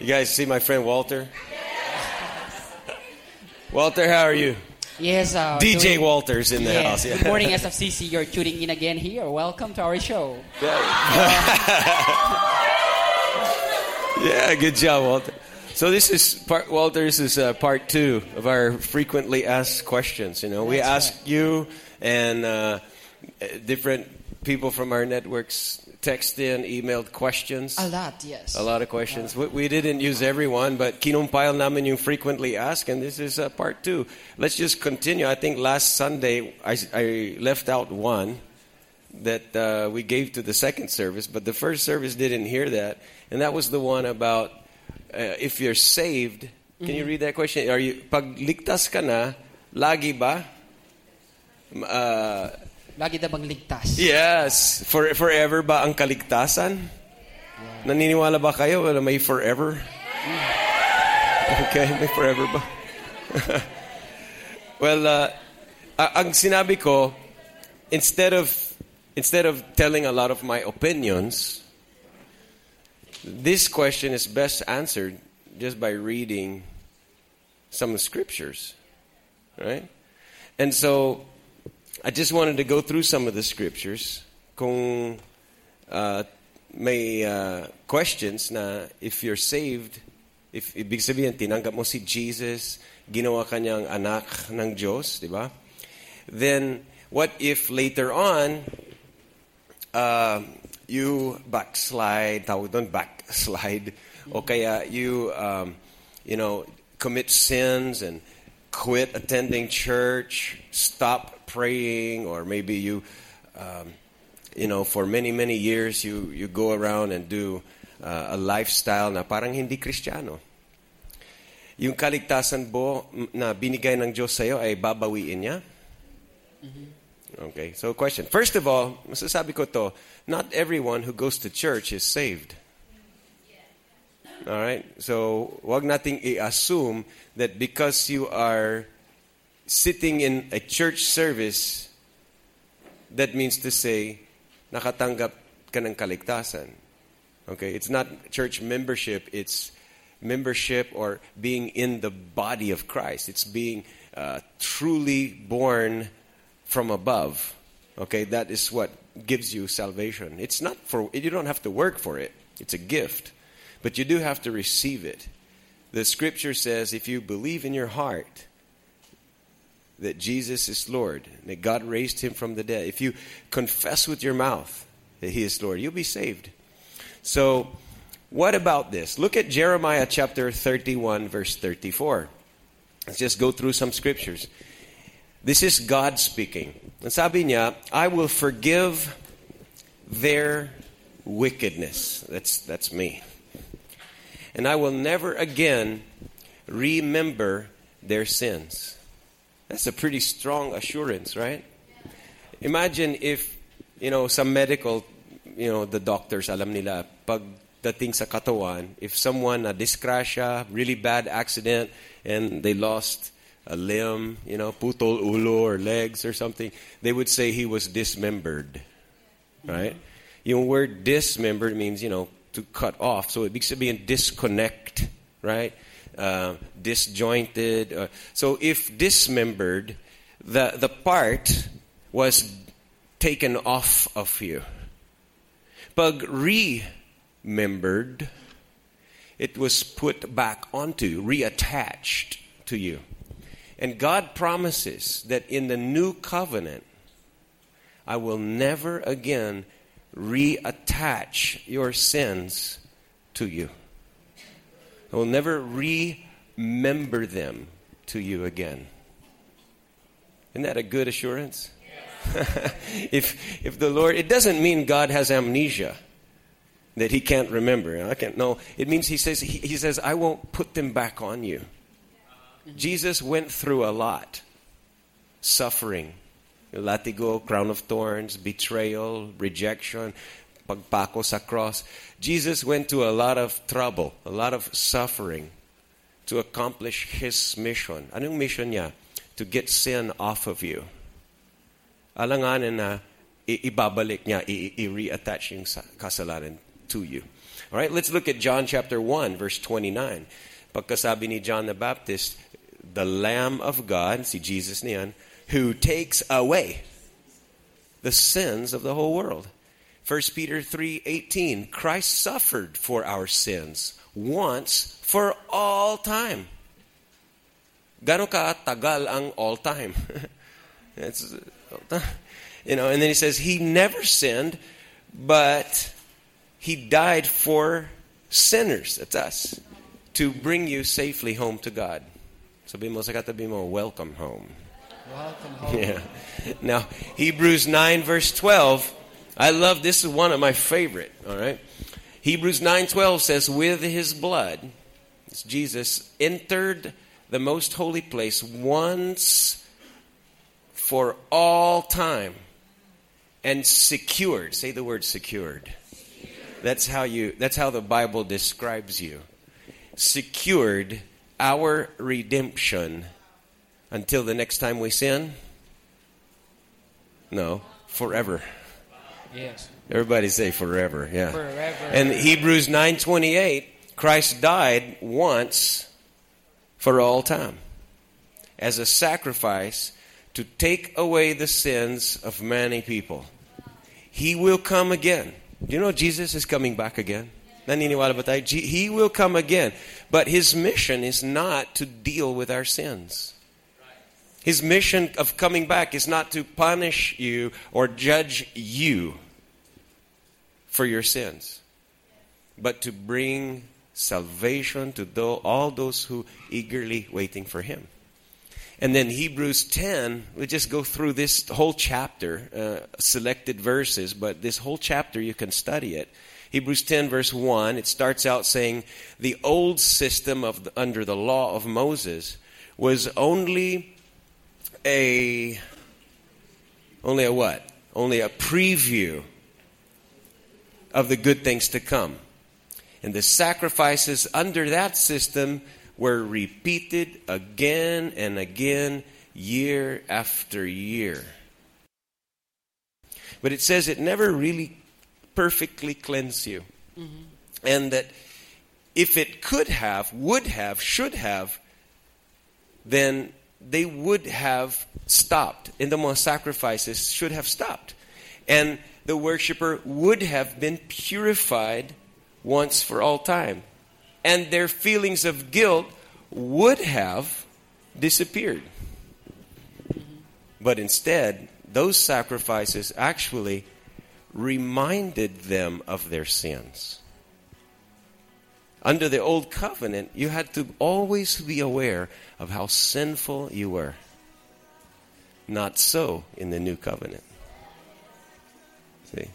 You guys see my friend Walter? Yes. Walter, how are you? Yes, uh, DJ doing- Walters in the Yes. house. Good morning, SFCC. You're tuning in again here. Welcome to our show. Yeah, Yeah. good job, Walter. So this is part, Walter. This is uh, part two of our frequently asked questions. You know, we That's ask you and uh, different people from our networks text in, emailed questions. A lot, yes. A lot of questions. We, we didn't use everyone, but kinumpile namin yung frequently asked, and this is uh, part two. Let's just continue. I think last Sunday I, I left out one that uh, we gave to the second service, but the first service didn't hear that, and that was the one about uh, if you're saved. Can you read that question? Are you pag ligtas ka na, lagi ba? Uh, Lagi na bang ligtas? Yes. For, forever ba ang kaligtasan? Naniniwala ba kayo na may forever? Okay, may forever ba? well, uh, ang sinabi ko, instead of instead of telling a lot of my opinions, this question is best answered just by reading some scriptures, right? And so I just wanted to go through some of the scriptures. Kung uh, may uh, questions na if you're saved, if ibig sabihin tinanggap mo si Jesus, ginawa kanyang anak ng Diyos, di ba? Then what if later on uh, you backslide, tawag doon backslide, o kaya you um, you know commit sins and quit attending church, stop praying, or maybe you, um, you know, for many, many years you, you go around and do uh, a lifestyle na parang hindi kristyano. Yung kaligtasan bo na binigay ng Diyos sa'yo ay babawiin niya? Okay, so question. First of all, masasabi ko to, not everyone who goes to church is saved. All right? So, wag nating i-assume that because you are sitting in a church service, that means to say, nakatanggap ka ng kaligtasan. Okay? It's not church membership, it's membership or being in the body of Christ. It's being uh, truly born from above. Okay? That is what gives you salvation. It's not for, you don't have to work for it, it's a gift. But you do have to receive it. The scripture says if you believe in your heart that Jesus is Lord, that God raised him from the dead, if you confess with your mouth that he is Lord, you'll be saved. So, what about this? Look at Jeremiah chapter 31, verse 34. Let's just go through some scriptures. This is God speaking. And sabi niya, I will forgive their wickedness. That's, that's me. And I will never again remember their sins. That's a pretty strong assurance, right? Imagine if, you know, some medical, you know, the doctors, alam nila, pagdating sa katawan, if someone a disgrasya, really bad accident, and they lost a limb, you know, putol ulo or legs or something, they would say he was dismembered, right? Yung word dismembered means, you know, to cut off. So ibig sabihin disconnect, right? Uh, disjointed. Uh, so if dismembered, the, the part was taken off of you. Pag remembered, it was put back onto reattached to you. And God promises that in the new covenant, I will never again reattach your sins to you. I will never remember them to you again. Isn't that a good assurance? if if the Lord, it doesn't mean God has amnesia that He can't remember. I can't. No, it means He says He, he says I won't put them back on you. Jesus went through a lot, suffering, latigo, crown of thorns, betrayal, rejection, pagpako sa cross. Jesus went to a lot of trouble, a lot of suffering to accomplish his mission. Anong mission niya? To get sin off of you. Alanganin na ibabalik niya, i-reattach yung sa- kasalanan to you. All right, let's look at John chapter 1, verse 29. Pagkasabi ni John the Baptist, the Lamb of God, see Jesus niyan, who takes away the sins of the whole world. 1 Peter 3:18 Christ suffered for our sins once for all time. Gano ka tagal ang all time? it's, you know, and then he says he never sinned, but he died for sinners. That's us. To bring you safely home to God. Sabi mo sa katabi mo, welcome home. Welcome home. Yeah. Now, Hebrews 9 verse 12, I love this is one of my favorite, all right? Hebrews 9:12 says with his blood Jesus entered the most holy place once for all time and secured say the word secured. That's how you that's how the bible describes you. Secured our redemption until the next time we sin? No forever Yes. everybody say forever yeah Forever. and hebrews 9:28 christ died once for all time as a sacrifice to take away the sins of many people. He will come again. Do you know Jesus is coming back again? Naniniwala ba tayo? He will come again. But his mission is not to deal with our sins. His mission of coming back is not to punish you or judge you for your sins, but to bring salvation to all those who eagerly waiting for him. And then Hebrews 10, we just go through this whole chapter, uh, selected verses, but this whole chapter you can study it. Hebrews 10 verse 1, it starts out saying the old system of the, under the law of Moses was only a only a what? Only a preview of the good things to come. And the sacrifices under that system were repeated again and again, year after year. But it says it never really perfectly cleansed you. Mm-hmm. And that if it could have, would have, should have, then they would have stopped. More sacrifices should have stopped. And the worshiper would have been purified once for all time. And their feelings of guilt would have disappeared. But instead, those sacrifices actually reminded them of their sins. Under the old covenant, you had to always be aware of how sinful you were. Not so in the new covenant. See?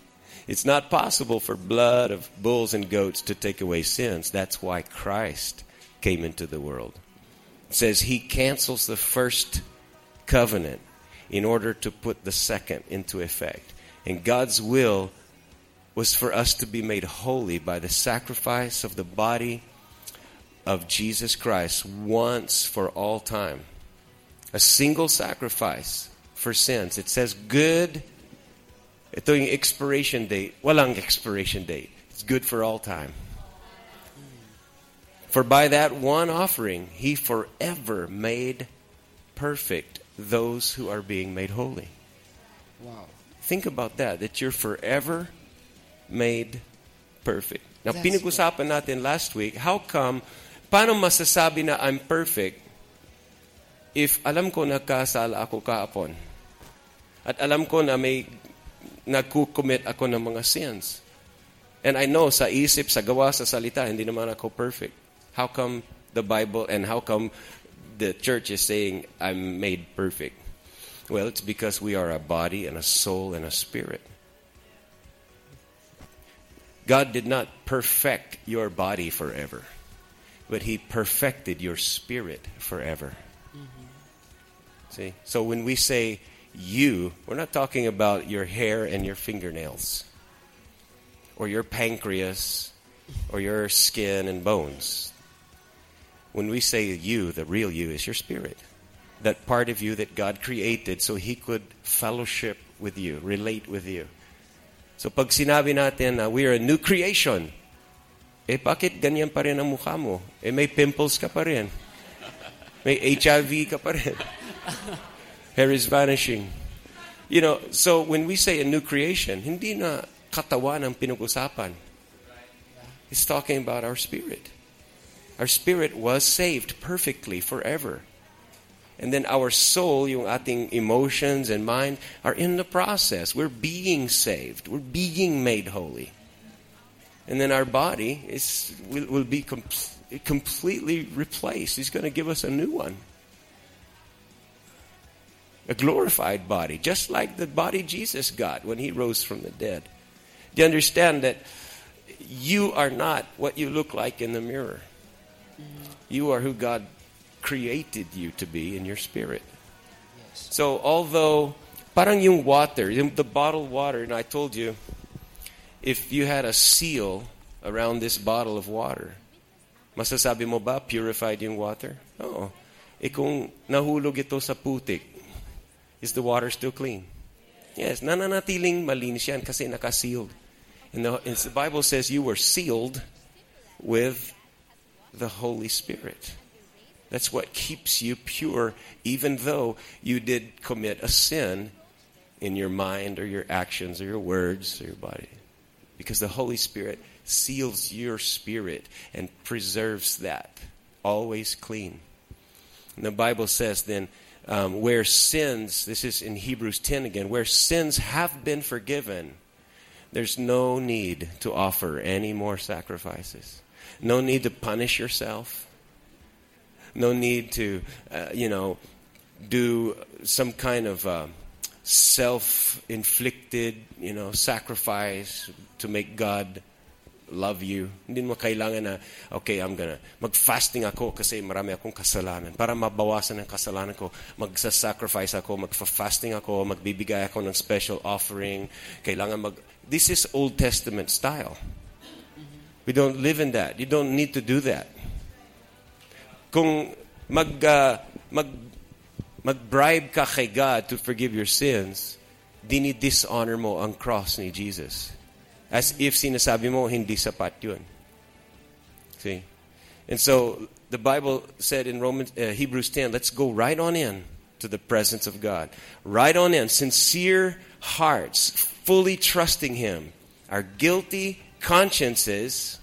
It's not possible for blood of bulls and goats to take away sins. That's why Christ came into the world. It says he cancels the first covenant in order to put the second into effect. And God's will was for us to be made holy by the sacrifice of the body of Jesus Christ once for all time. A single sacrifice for sins. It says good. Ito yung expiration date. Walang expiration date. It's good for all time. For by that one offering, he forever made perfect those who are being made holy. Wow. Think about that, that you're forever made perfect. Now, That's pinag-usapan natin last week, how come, paano masasabi na I'm perfect if alam ko na kasala ako kaapon? At alam ko na may nagkukommit ako ng mga sins. And I know sa isip, sa gawa, sa salita, hindi naman ako perfect. How come the Bible and how come the church is saying I'm made perfect? Well, it's because we are a body and a soul and a spirit. God did not perfect your body forever, but He perfected your spirit forever. Mm-hmm. See? So when we say you, we're not talking about your hair and your fingernails, or your pancreas, or your skin and bones. When we say you, the real you is your spirit. That part of you that God created so He could fellowship with you, relate with you. So pag sinabi natin na we are a new creation, eh bakit ganyan pa rin ang mukha mo? Eh may pimples ka pa rin. May HIV ka pa rin. Hair is vanishing. You know, so when we say a new creation, hindi na katawan ang pinag-usapan. It's talking about our spirit. Our spirit was saved perfectly forever. And then our soul, yung ating emotions and mind, are in the process. We're being saved. We're being made holy. And then our body is, will, will be com- completely replaced. He's going to give us a new one. A glorified body, just like the body Jesus got when he rose from the dead. Do you understand that you are not what you look like in the mirror? You are who God created you to be in your spirit. So although parang yung water, yung, the bottled water, and I told you, if you had a seal around this bottle of water, masasabi mo ba purified yung water? Oo. Eh kung nahulog ito sa putik, is the water still clean? Yes, nananatiling malinis yan kasi nakasealed. And the, and the Bible says you were sealed with the Holy Spirit. That's what keeps you pure, even though you did commit a sin in your mind or your actions or your words or your body. Because the Holy Spirit seals your spirit and preserves that, always clean. And the Bible says then, um, where sins, this is in Hebrews 10 again, where sins have been forgiven, there's no need to offer any more sacrifices. No need to punish yourself. No need to, uh, you know, do some kind of uh, self-inflicted, you know, sacrifice to make God love you. Hindi mo kailangan na, okay, I'm gonna, mag-fasting ako kasi marami akong kasalanan. Para mabawasan ang kasalanan ko, magsa-sacrifice ako, mag-fasting ako, magbibigay ako ng special offering. Kailangan mag, this is Old Testament style. We don't live in that. You don't need to do that. Kung mag, uh, mag, mag-bribe ka kay God to forgive your sins, dinidishonor mo ang cross ni Jesus. As if sinasabi mo, hindi sapat yun. See? And so, the Bible said in Romans, uh, Hebrews 10, let's go right on in to the presence of God. Right on in. Sincere hearts, fully trusting Him. Our guilty consciences,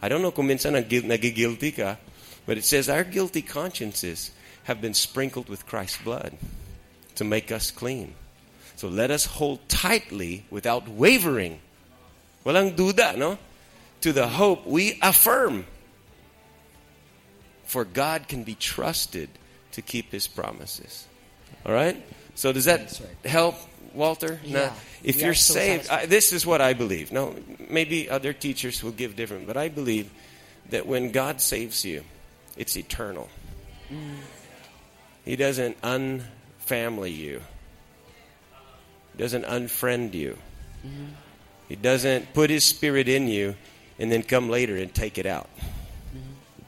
I don't know kung minsan nagigilty ka, but it says our guilty consciences have been sprinkled with Christ's blood to make us clean. So let us hold tightly without wavering. Walang duda, no? To the hope we affirm. For God can be trusted to keep his promises. All right? So does that right. help, Walter? Yeah. Now, if We you're saved. I, this is what I believe. No, maybe other teachers will give different, but I believe that when God saves you, it's eternal. Mm. He doesn't unfamily you. He doesn't unfriend you. Mm-hmm. He doesn't put his spirit in you and then come later and take it out. Mm-hmm.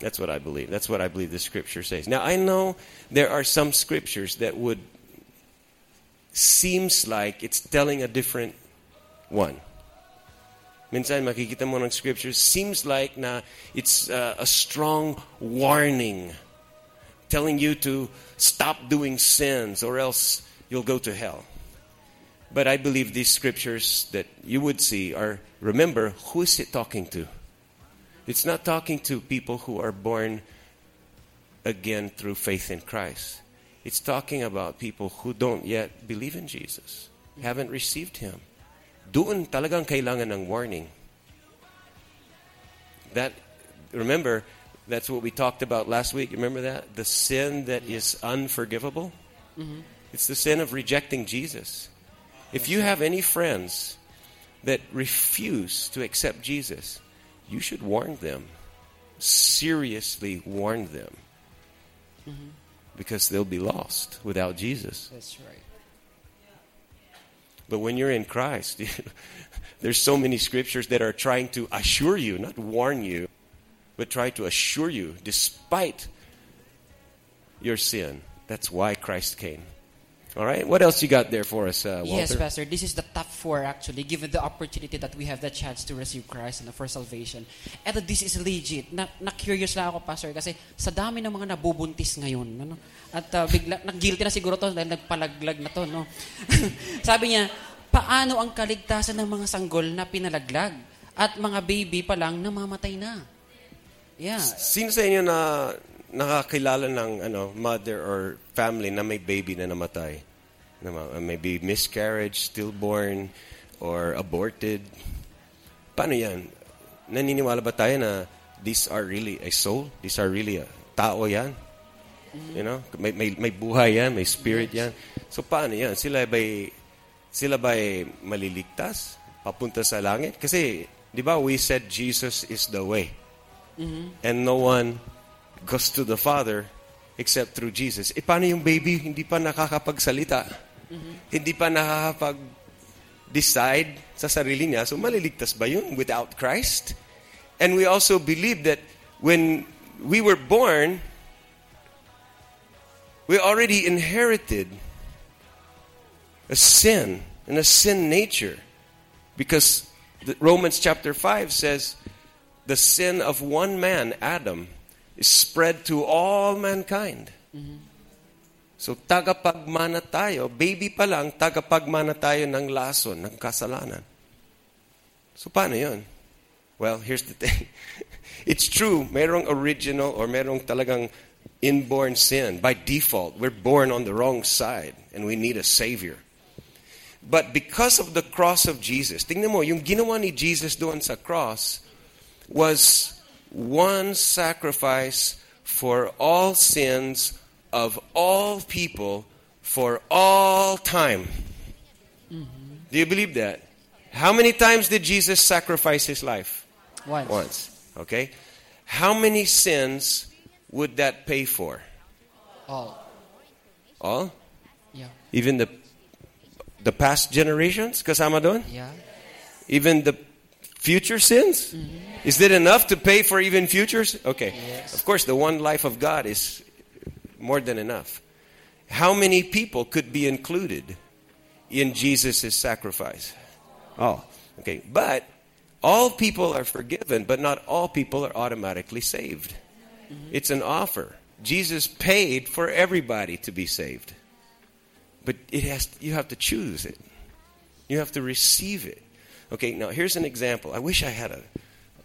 That's what I believe. That's what I believe the scripture says. Now I know there are some scriptures that would seems like it's telling a different one. Minsan makikita mo ng scriptures seems like na it's uh, a strong warning telling you to stop doing sins or else you'll go to hell. But I believe these scriptures that you would see are, remember, who is it talking to? It's not talking to people who are born again through faith in Christ. It's talking about people who don't yet believe in Jesus, haven't received Him. Doon talagang kailangan ng warning. That, remember, that's what we talked about last week. Remember that? The sin that is unforgivable? Mm-hmm. It's the sin of rejecting Jesus. If you have any friends that refuse to accept Jesus, you should warn them. Seriously warn them. Mm-hmm. Because they'll be lost without Jesus. That's right. But when you're in Christ, there's so many scriptures that are trying to assure you, not warn you, but try to assure you, despite your sin. That's why Christ came. All right. What else you got there for us, uh, Walter? Yes, Pastor. This is the top four actually, given the opportunity that we have the chance to receive Christ and for salvation. Eto, this is legit. Na, na-curious lang ako, Pastor, kasi sa dami ng mga nabubuntis ngayon, ano? At uh, bigla, nag-guilty na siguro to dahil nagpalaglag na to, no? Sabi niya, paano ang kaligtasan ng mga sanggol na pinalaglag? At mga baby pa lang namamatay na. Yeah. Sino sa inyo na nakakilala ng ano, mother or family na may baby na namatay? Na ma- maybe miscarriage, stillborn, or aborted. Paano yan? Naniniwala ba tayo na these are really a soul? These are really a tao yan? You know? May, may, may buhay yan, may spirit yan. So paano yan? Sila ba'y, sila ba'y maliligtas? Papunta sa langit? Kasi, di ba, we said Jesus is the way. And no one goes to the Father except through Jesus. E paano yung baby hindi pa nakakapagsalita? Mm-hmm. Hindi pa nakakapag-decide sa sarili niya. So maliligtas ba yun without Christ? And we also believe that when we were born, we already inherited a sin and a sin nature. Because the Romans chapter 5 says, the sin of one man, Adam, is spread to all mankind. Mm-hmm. So tagapagmana tayo, baby pa lang, tagapagmana tayo ng lason, ng kasalanan. So paano yun? Well, here's the thing. It's true, merong original or merong talagang inborn sin. By default, we're born on the wrong side and we need a savior. But because of the cross of Jesus, tingnan mo, yung ginawa ni Jesus doon sa cross was one sacrifice for all sins of all people for all time. Do you believe that? How many times did Jesus sacrifice his life? Once. Once. Okay? How many sins would that pay for? All. All? Yeah. Even the the past generations kasama doon? Yeah. Even the future sins? Mm-hmm. Is that enough to pay for even futures? Okay. Yes. Of course, the one life of God is more than enough. How many people could be included in Jesus' sacrifice? Oh, okay. But all people are forgiven, but not all people are automatically saved. Mm-hmm. It's an offer. Jesus paid for everybody to be saved. But it has you have to choose it. You have to receive it. Okay, now here's an example. I wish I had a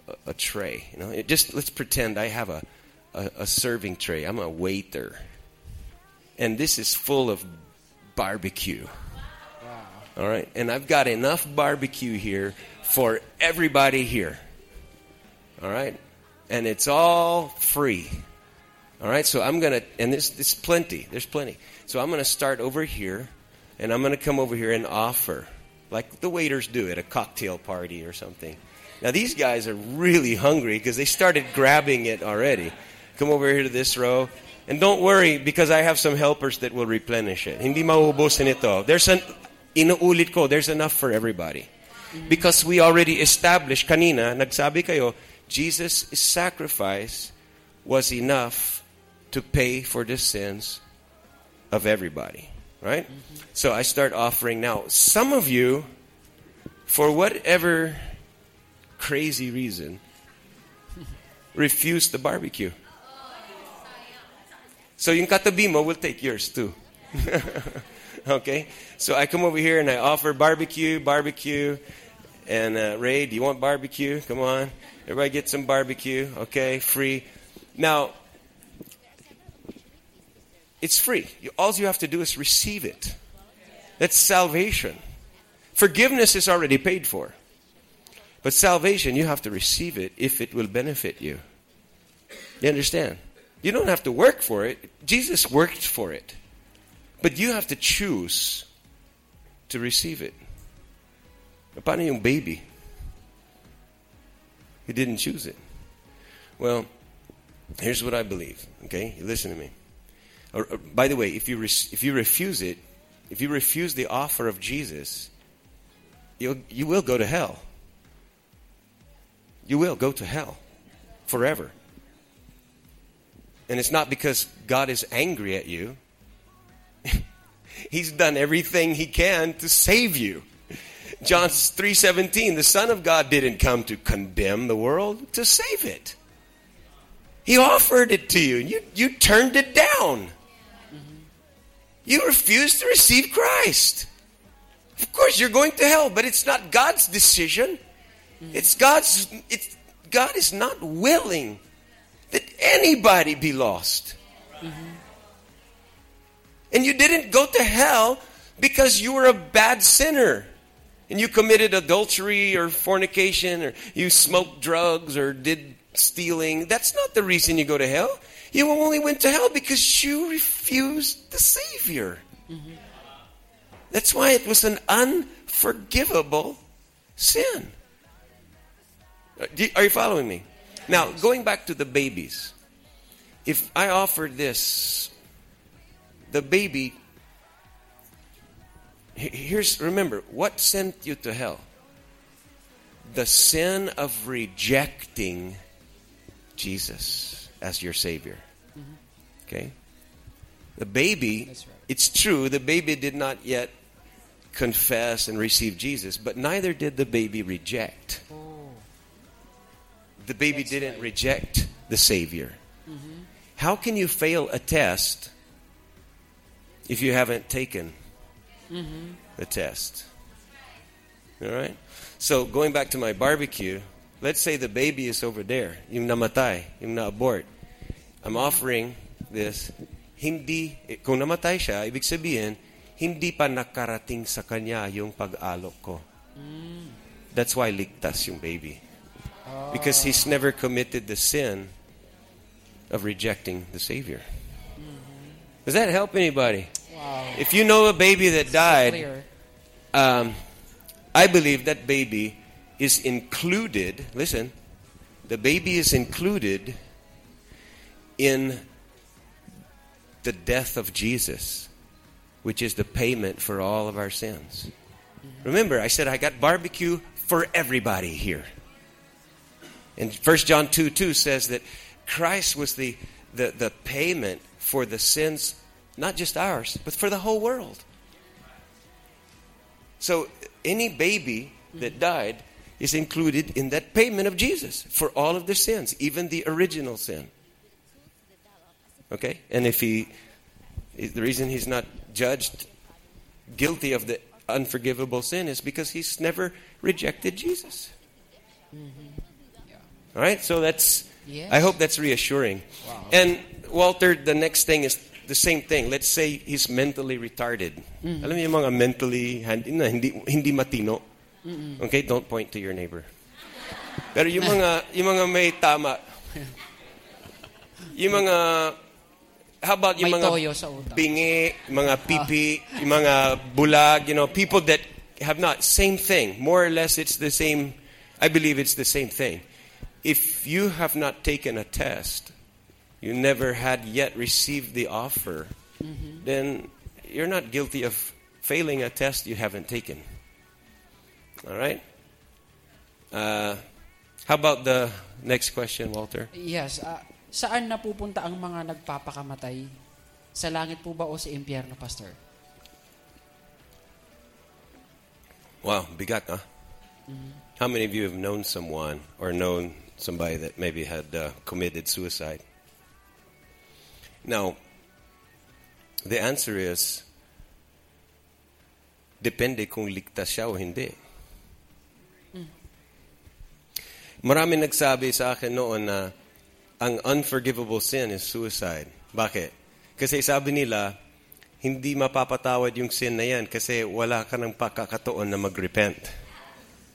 a, a tray. You know, it just let's pretend I have a, a a serving tray. I'm a waiter, and this is full of barbecue. All right, and I've got enough barbecue here for everybody here. All right, and it's all free. All right, so I'm gonna, and there's, there's plenty. There's plenty. So I'm gonna start over here, and I'm gonna come over here and offer, like the waiters do at a cocktail party or something. Now these guys are really hungry because they started grabbing it already. Come over here to this row, and don't worry because I have some helpers that will replenish it. Hindi mauubusin ito. There's an inuulit ko. There's enough for everybody. Because we already established kanina, nagsabi kayo, Jesus' sacrifice was enough to pay for the sins of everybody. Right? So I start offering now. Some of you, for whatever crazy reason, refuse the barbecue. So yung katabi mo will take yours too. okay? So I come over here and I offer barbecue, barbecue. And uh, Ray, do you want barbecue? Come on. Everybody get some barbecue. Okay, free. Now, it's free. All you have to do is receive it. That's salvation. Forgiveness is already paid for. But salvation, you have to receive it if it will benefit you. You understand? You don't have to work for it. Jesus worked for it. But you have to choose to receive it. Paano yung baby? He didn't choose it. Well, here's what I believe. Okay, you listen to me. Or, or, by the way, if you if you refuse it, if you refuse the offer of Jesus, you you will go to hell. You will go to hell forever. And it's not because God is angry at you. He's done everything he can to save you. John 3:17, the Son of God didn't come to condemn the world, to save it. He offered it to you, and you, you turned it down. You refused to receive Christ. Of course, you're going to hell, but it's not God's decision. It's God's. It's, God is not willing anybody be lost. And you didn't go to hell because you were a bad sinner and you committed adultery or fornication or you smoked drugs or did stealing. That's not the reason you go to hell. You only went to hell because you refused the Savior. That's why it was an unforgivable sin. Uh, Are you following me? Now, going back to the babies. If I offered this, the baby, here's, remember, what sent you to hell? The sin of rejecting Jesus as your Savior. Mm-hmm. Okay? The baby, right. it's true, the baby did not yet confess and receive Jesus, but neither did the baby reject. The baby didn't reject the Savior. Mm-hmm. How can you fail a test if you haven't taken mm-hmm. the test? All right? So, going back to my barbecue, let's say the baby is over there, yung namatay, yung na-abort. I'm mm-hmm. offering this. Hindi, eh, kung namatay siya, ibig sabihin, hindi pa nakarating sa kanya yung pag-alok ko. Mm. That's why ligtas yung baby. Because he's never committed the sin of rejecting the Savior. Does that help anybody? Wow. If you know a baby that died, Clear. um, I believe that baby is included. Listen, the baby is included in the death of Jesus, which is the payment for all of our sins. Remember, I said I got barbecue for everybody here. And 1 John 2 2 says that Christ was the, the, the payment for the sins, not just ours, but for the whole world. So any baby that died is included in that payment of Jesus for all of their sins, even the original sin. Okay? And if he, the reason he's not judged guilty of the unforgivable sin is because he's never rejected Jesus. Mm-hmm. All right? So that's, Yes. I hope that's reassuring. Wow. And Walter, the next thing is the same thing. Let's say he's mentally retarded. Mm-hmm. Alam niyo yung mga mentally hindi hindi matino. Okay, don't point to your neighbor. Pero yung mga yung mga may tama. Yung mga how about yung May mga toyo sa utak. bingi, mga ah. pipi, yung mga bulag, you know, people that have not same thing. More or less it's the same I believe it's the same thing. If you have not taken a test, you never had yet received the offer, then you're not guilty of failing a test you haven't taken. All right? Uh, how about the next question, Walter? Yes. ah, saan napupunta ang mga nagpapakamatay? Sa langit po ba o sa impyerno, Pastor? Wow, bigat, huh? How many of you have known someone or known somebody that maybe had uh, committed suicide? Now, the answer is, depende kung ligtas siya o hindi. Marami nagsabi sa akin noon na ang unforgivable sin is suicide. Bakit? Kasi sabi nila, hindi mapapatawad yung sin na yan kasi wala ka ng pakakataon na mag-repent.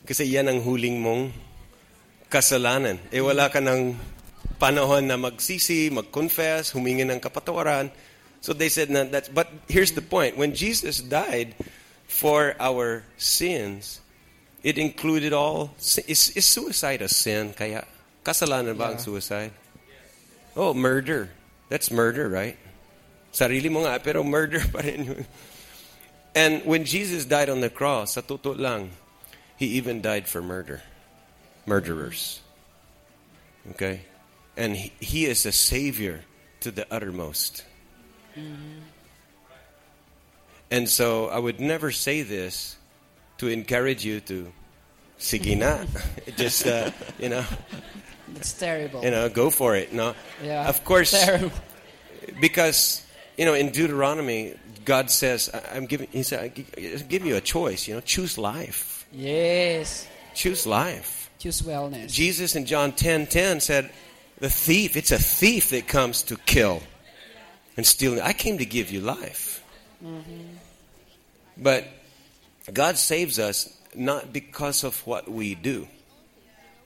Kasi yan ang huling mong kasalanan. Eh wala ka ng panahon na magsisi, mag-confess, humingi ng kapatawaran. So they said na that's but here's the point. When Jesus died for our sins, it included all is, is suicide a sin kaya kasalanan ba ang Yeah. suicide? Oh, murder. That's murder, right? Sarili mo nga, pero murder pa rin yun. And when Jesus died on the cross, sa totoo lang, He even died for murder. Murderers. Okay? And He, he is a Savior to the uttermost. And so I would never say this to encourage you to sige na. Just, uh, you know, It's terrible. you know, go for it. No, yeah. of course, Terrible. because you know in Deuteronomy, God says, "I'm giving." He said, I "Give you a choice. You know, choose life. Yes. Choose life." Choose wellness. Jesus in John 10:10 said, "The thief, it's a thief that comes to kill and steal. I came to give you life." Mm-hmm. But God saves us not because of what we do.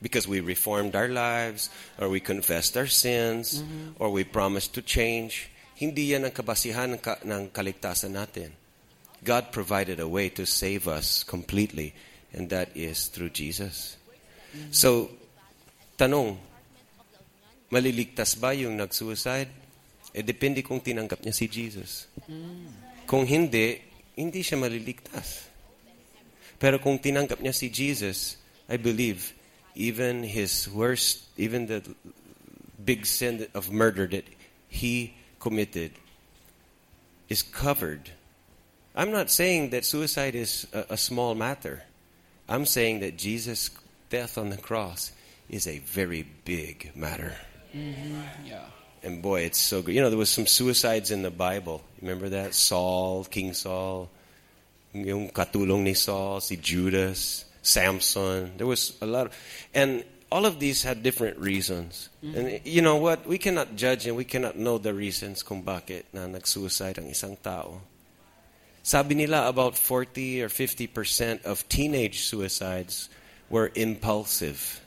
Because we reformed our lives, or we confessed our sins, mm-hmm. or we promised to change. Hindi yan ang kabasihan ng, ka- ng kaligtasan natin. God provided a way to save us completely, and that is through Jesus. So, tanong, maliligtas ba yung nag-suicide? Eh, depende kung tinanggap niya si Jesus. Kung hindi, hindi siya maliligtas. Pero kung tinanggap niya si Jesus, I believe, even his worst, even the big sin of murder that he committed is covered. I'm not saying that suicide is a, a small matter. I'm saying that Jesus' death on the cross is a very big matter. Mm-hmm. Yeah. And boy, it's so good. You know, there was some suicides in the Bible. Remember that? Saul, King Saul, yung katulong ni Saul, si Judas, Samson. There was a lot of, and all of these had different reasons. Mm-hmm. And you know what? We cannot judge and we cannot know the reasons kung bakit na nag-suicide ang isang tao. Sabi nila about 40 or 50% of teenage suicides were impulsive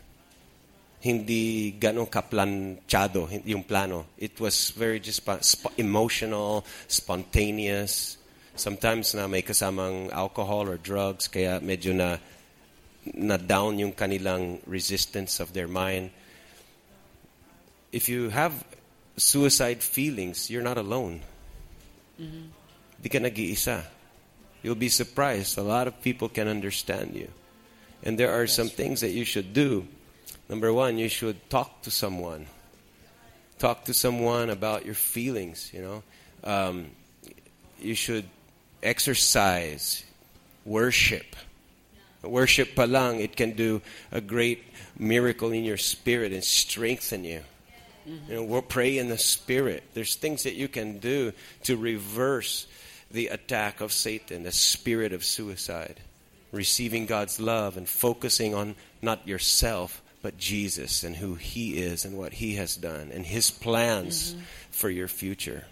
hindi ganong kaplanchado yung plano. It was very just sp- emotional, spontaneous. Sometimes na may kasamang alcohol or drugs, kaya medyo na na down yung kanilang resistance of their mind. If you have suicide feelings, you're not alone. Mm-hmm. Di ka nag-iisa. You'll be surprised. A lot of people can understand you. And there are some things that you should do. Number one, you should talk to someone. Talk to someone about your feelings, you know. Um, you should exercise, worship. Worship palang, it can do a great miracle in your spirit and strengthen you. You know, we'll pray in the spirit. There's things that you can do to reverse the attack of Satan, the spirit of suicide. Receiving God's love and focusing on not yourself, but Jesus and who He is and what He has done and His plans for your future.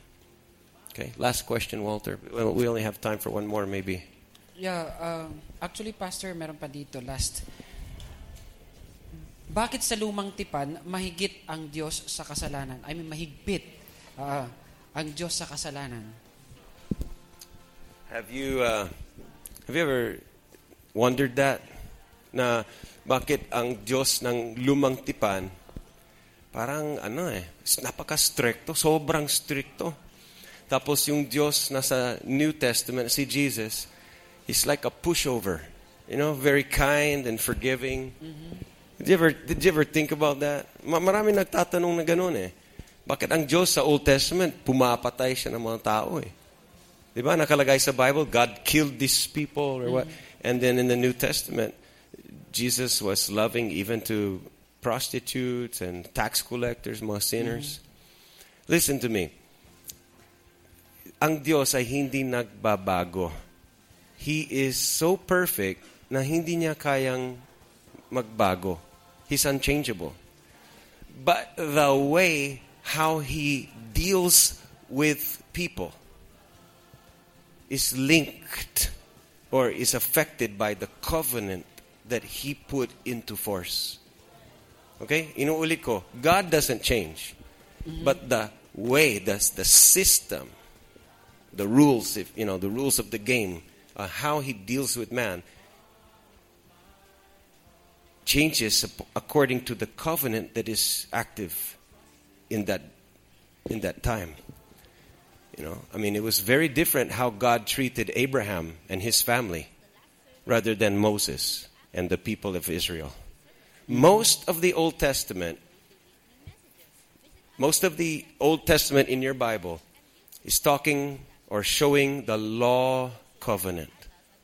Okay, last question, Walter. Well, We only have time for one more, maybe. Yeah, um, actually, Pastor, meron pa dito last. Bakit sa lumang tipan, mahigit ang Diyos sa kasalanan? I mean, mahigpit ah, ang Diyos sa kasalanan. Have you uh, have you ever wondered that? Na bakit ang Diyos ng lumang tipan parang ano eh, napaka-stricto, sobrang stricto. Tapos yung Diyos na sa New Testament, si Jesus, is like a pushover. You know, very kind and forgiving. Did you ever did you ever think about that? Ma- marami nagtatanong na gano'n eh. Bakit ang Diyos sa Old Testament pumapatay siya ng mga tao eh? Di ba? Nakalagay sa Bible, God killed these people or what? And then in the New Testament, Jesus was loving even to prostitutes and tax collectors, mga sinners. Mm-hmm. Listen to me. Ang Diyos ay hindi nagbabago. He is so perfect na hindi niya kayang magbago. He's unchangeable. But the way how He deals with people is linked or is affected by the covenant that He put into force. Okay? Inuulit ko, God doesn't change. But the way, the, the system, the rules, if you know, the rules of the game, uh, how He deals with man, changes according to the covenant that is active in that in that time. You know, I mean, it was very different how God treated Abraham and his family rather than Moses and the people of Israel. Most of the Old Testament, most of the Old Testament in your Bible is talking or showing the law covenant,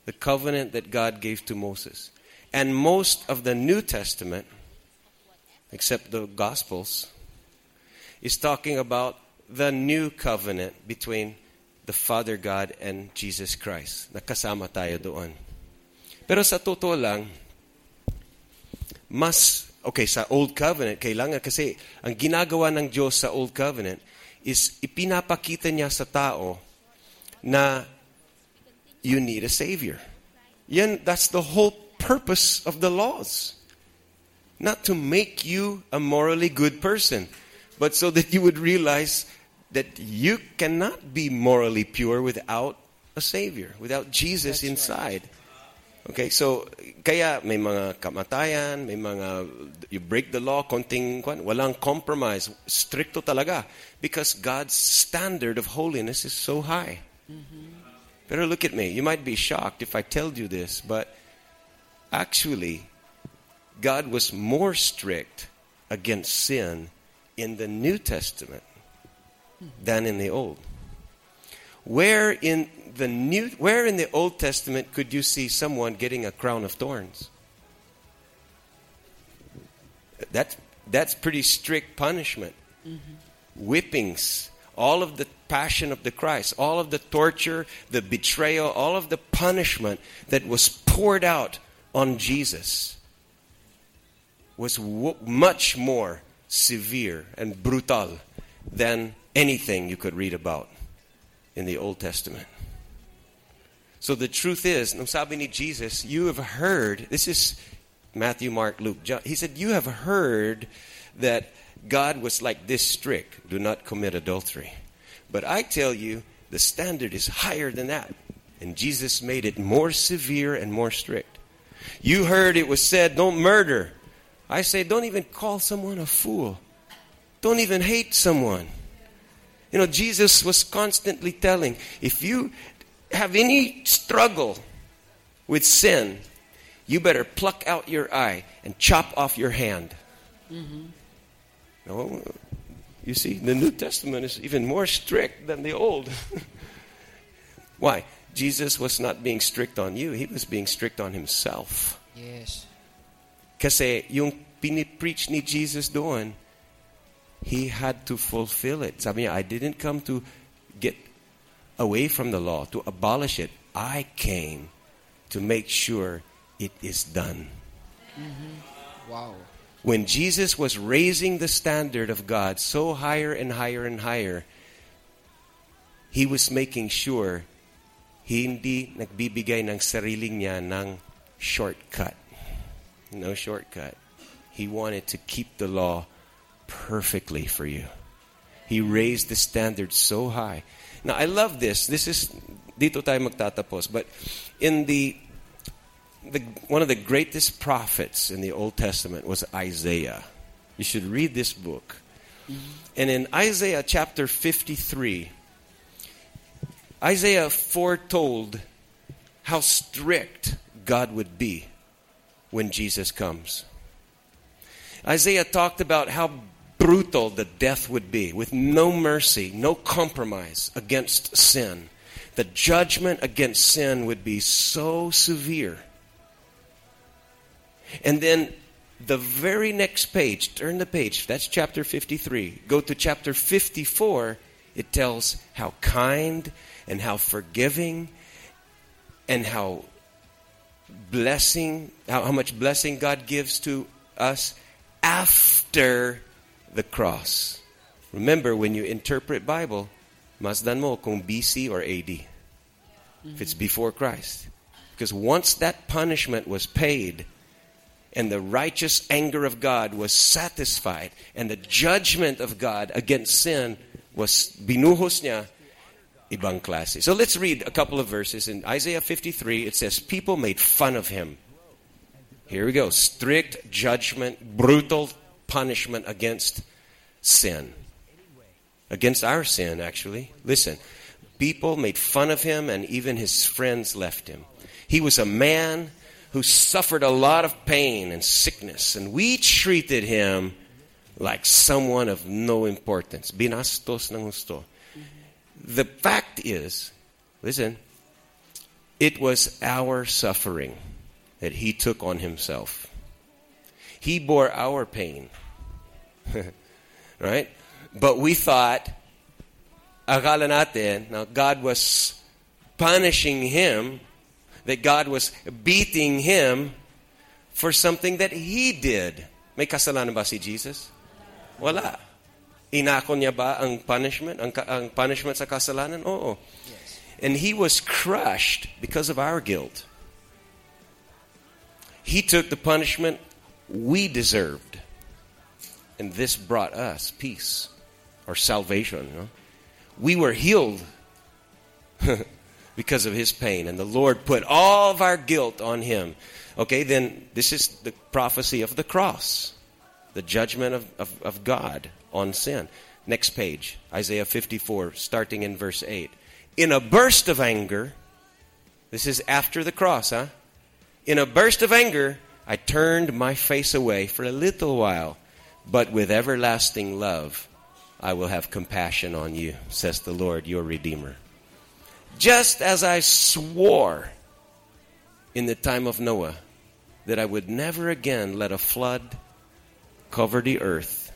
the covenant that God gave to Moses. And most of the New Testament, except the Gospels, is talking about the new covenant between the Father God and Jesus Christ. Nakasama tayo doon. Pero sa totoo lang, mas, okay, sa Old Covenant, kailangan kasi ang ginagawa ng Diyos sa Old Covenant is ipinapakita niya sa tao na you need a Savior. Yan, that's the whole purpose of the laws. Not to make you a morally good person, but so that you would realize that you cannot be morally pure without a Savior, without Jesus That's inside. Okay, so kaya may mga kamatayan, may mga you break the law, konting kwan, walang compromise, stricto talaga. Because God's standard of holiness is so high. Mm-hmm. Better look at me, you might be shocked if I tell you this, but actually God was more strict against sin in the New Testament than in the Old. Where in the New, where in the Old Testament could you see someone getting a crown of thorns? That's that's pretty strict punishment. Mm-hmm. Whippings, all of the passion of the Christ, all of the torture, the betrayal, all of the punishment that was poured out on Jesus was w- much more severe and brutal than anything you could read about in the Old Testament. So the truth is, nung sabi ni Jesus, you have heard, this is Matthew, Mark, Luke, John. He said, you have heard that God was like this strict. Do not commit adultery. But I tell you, the standard is higher than that. And Jesus made it more severe and more strict. You heard it was said, don't murder. I say, don't even call someone a fool. Don't even hate someone. You know, Jesus was constantly telling, if you have any struggle with sin, you better pluck out your eye and chop off your hand. Mm-hmm. No, you see, the New Testament is even more strict than the Old. Why? Jesus was not being strict on you, he was being strict on himself. Yes. Kasi yung pinipreach ni Jesus doon, he had to fulfill it. Sabi niya, I didn't come to get away from the law, to abolish it. I came to make sure it is done. Mm-hmm. Wow. When Jesus was raising the standard of God so higher and higher and higher, he was making sure hindi nagbibigay ng sariling niya ng shortcut. No shortcut. He wanted to keep the law perfectly for you. He raised the standard so high. Now, I love this. This is, dito tayo magtatapos. But in the, the, one of the greatest prophets in the Old Testament was Isaiah. You should read this book. And in Isaiah chapter 53, Isaiah foretold how strict God would be when Jesus comes. Isaiah talked about how brutal the death would be, with no mercy, no compromise against sin. The judgment against sin would be so severe. And then the very next page, turn the page, that's chapter 53. Go to chapter 54, it tells how kind and how forgiving and how blessing, how, how much blessing God gives to us after the cross. Remember, when you interpret Bible, masdan mo kung BC or AD. If it's before Christ. Because once that punishment was paid, and the righteous anger of God was satisfied, and the judgment of God against sin was binuhos niya, ibang klase. So let's read a couple of verses. In Isaiah 53, it says, People made fun of him. Here we go. Strict judgment, brutal punishment against sin. Against our sin, actually. Listen. People made fun of him, and even his friends left him. He was a man who suffered a lot of pain and sickness, and we treated him like someone of no importance. Binastos ng gusto. The fact is, listen, it was our suffering that he took on himself. He bore our pain. right? But we thought, akala natin, now God was punishing him, that God was beating him for something that he did. May kasalanan ba si Jesus? Wala. Inako niya ba ang punishment? Ang, ang punishment sa kasalanan? Oo. Yes. And he was crushed because of our guilt. He took the punishment we deserved. And this brought us peace or salvation. You know? We were healed because of his pain. And the Lord put all of our guilt on him. Okay, then this is the prophecy of the cross, the judgment of, of, of God on sin. Next page, Isaiah 54, starting in verse 8. In a burst of anger, this is after the cross, huh? In a burst of anger, I turned my face away for a little while, but with everlasting love, I will have compassion on you, says the Lord, your Redeemer. Just as I swore in the time of Noah that I would never again let a flood cover the earth,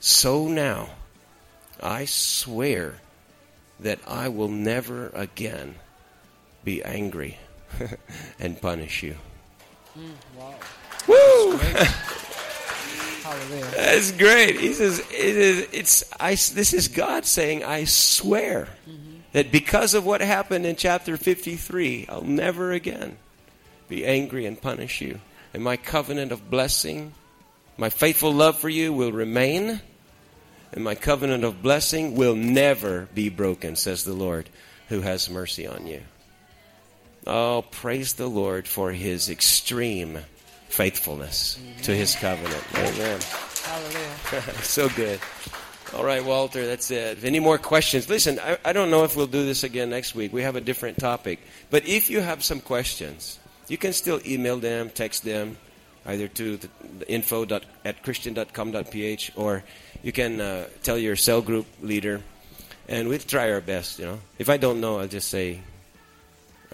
so now I swear that I will never again be angry and punish you. Mm, wow. Woo! Hallelujah. That's great. He says, it is, it's, I, this is God saying, I swear mm-hmm. that because of what happened in chapter 53, I'll never again be angry and punish you. And my covenant of blessing, my faithful love for you will remain. And my covenant of blessing will never be broken, says the Lord, who has mercy on you. Oh, praise the Lord for his extreme faithfulness Amen. to his covenant. Amen. Hallelujah. so good. All right, Walter, that's it. Any more questions? Listen, I, I don't know if we'll do this again next week. We have a different topic. But if you have some questions, you can still email them, text them, either to the, the info dot, at christian.com.ph or you can uh, tell your cell group leader, and we'll try our best, you know. If I don't know, I'll just say,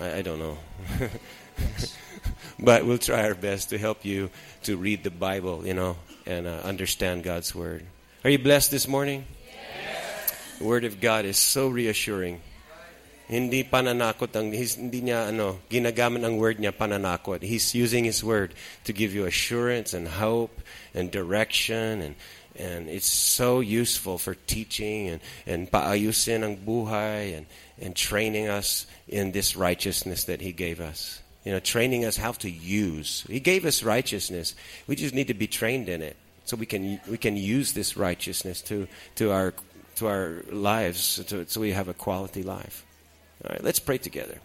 I, I don't know. but we'll try our best to help you to read the Bible, you know, and uh, understand God's Word. Are you blessed this morning? Yes. The Word of God is so reassuring. Hindi pananakot ang hindi niya ano ginagamit ang word niya pananakot. He's using his word to give you assurance and hope and direction and and it's so useful for teaching and and paayusin ang buhay and and training us in this righteousness that he gave us you know, training us how to use. He gave us righteousness. We just need to be trained in it so we can we can use this righteousness to to our to our lives to, so we have a quality life. All right, let's pray together.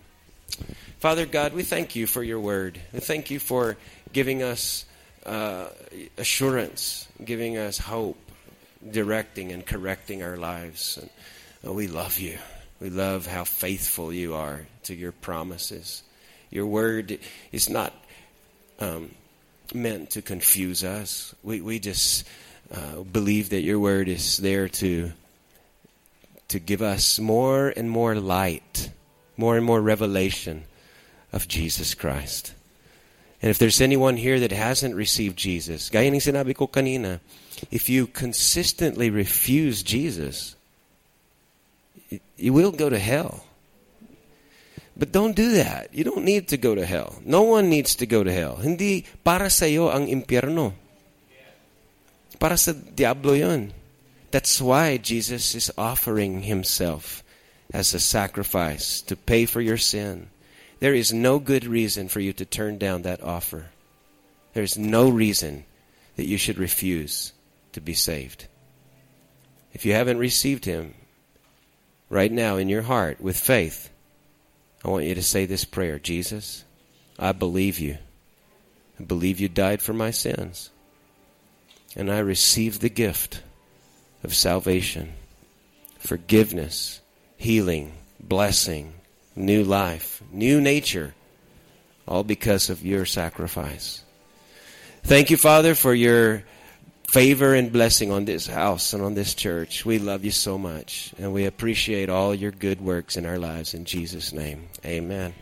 Father God, we thank you for your word. We thank you for giving us uh, assurance, giving us hope, directing and correcting our lives. And oh, we love you. We love how faithful you are to your promises. Your word is not um, meant to confuse us. We, we just uh, believe that your word is there to, to give us more and more light, more and more revelation of Jesus Christ. And if there's anyone here that hasn't received Jesus, if you consistently refuse Jesus, you will go to hell. But don't do that. You don't need to go to hell. No one needs to go to hell. Hindi para sa iyo ang impyerno. Para sa diablo yun. That's why Jesus is offering himself as a sacrifice to pay for your sin. There is no good reason for you to turn down that offer. There's no reason that you should refuse to be saved. If you haven't received him right now in your heart with faith, I want you to say this prayer Jesus, I believe you. I believe you died for my sins. And I receive the gift of salvation, forgiveness, healing, blessing, new life, new nature, all because of your sacrifice. Thank you, Father, for your favor and blessing on this house and on this church. We love you so much, and we appreciate all your good works in our lives. In Jesus' name, amen.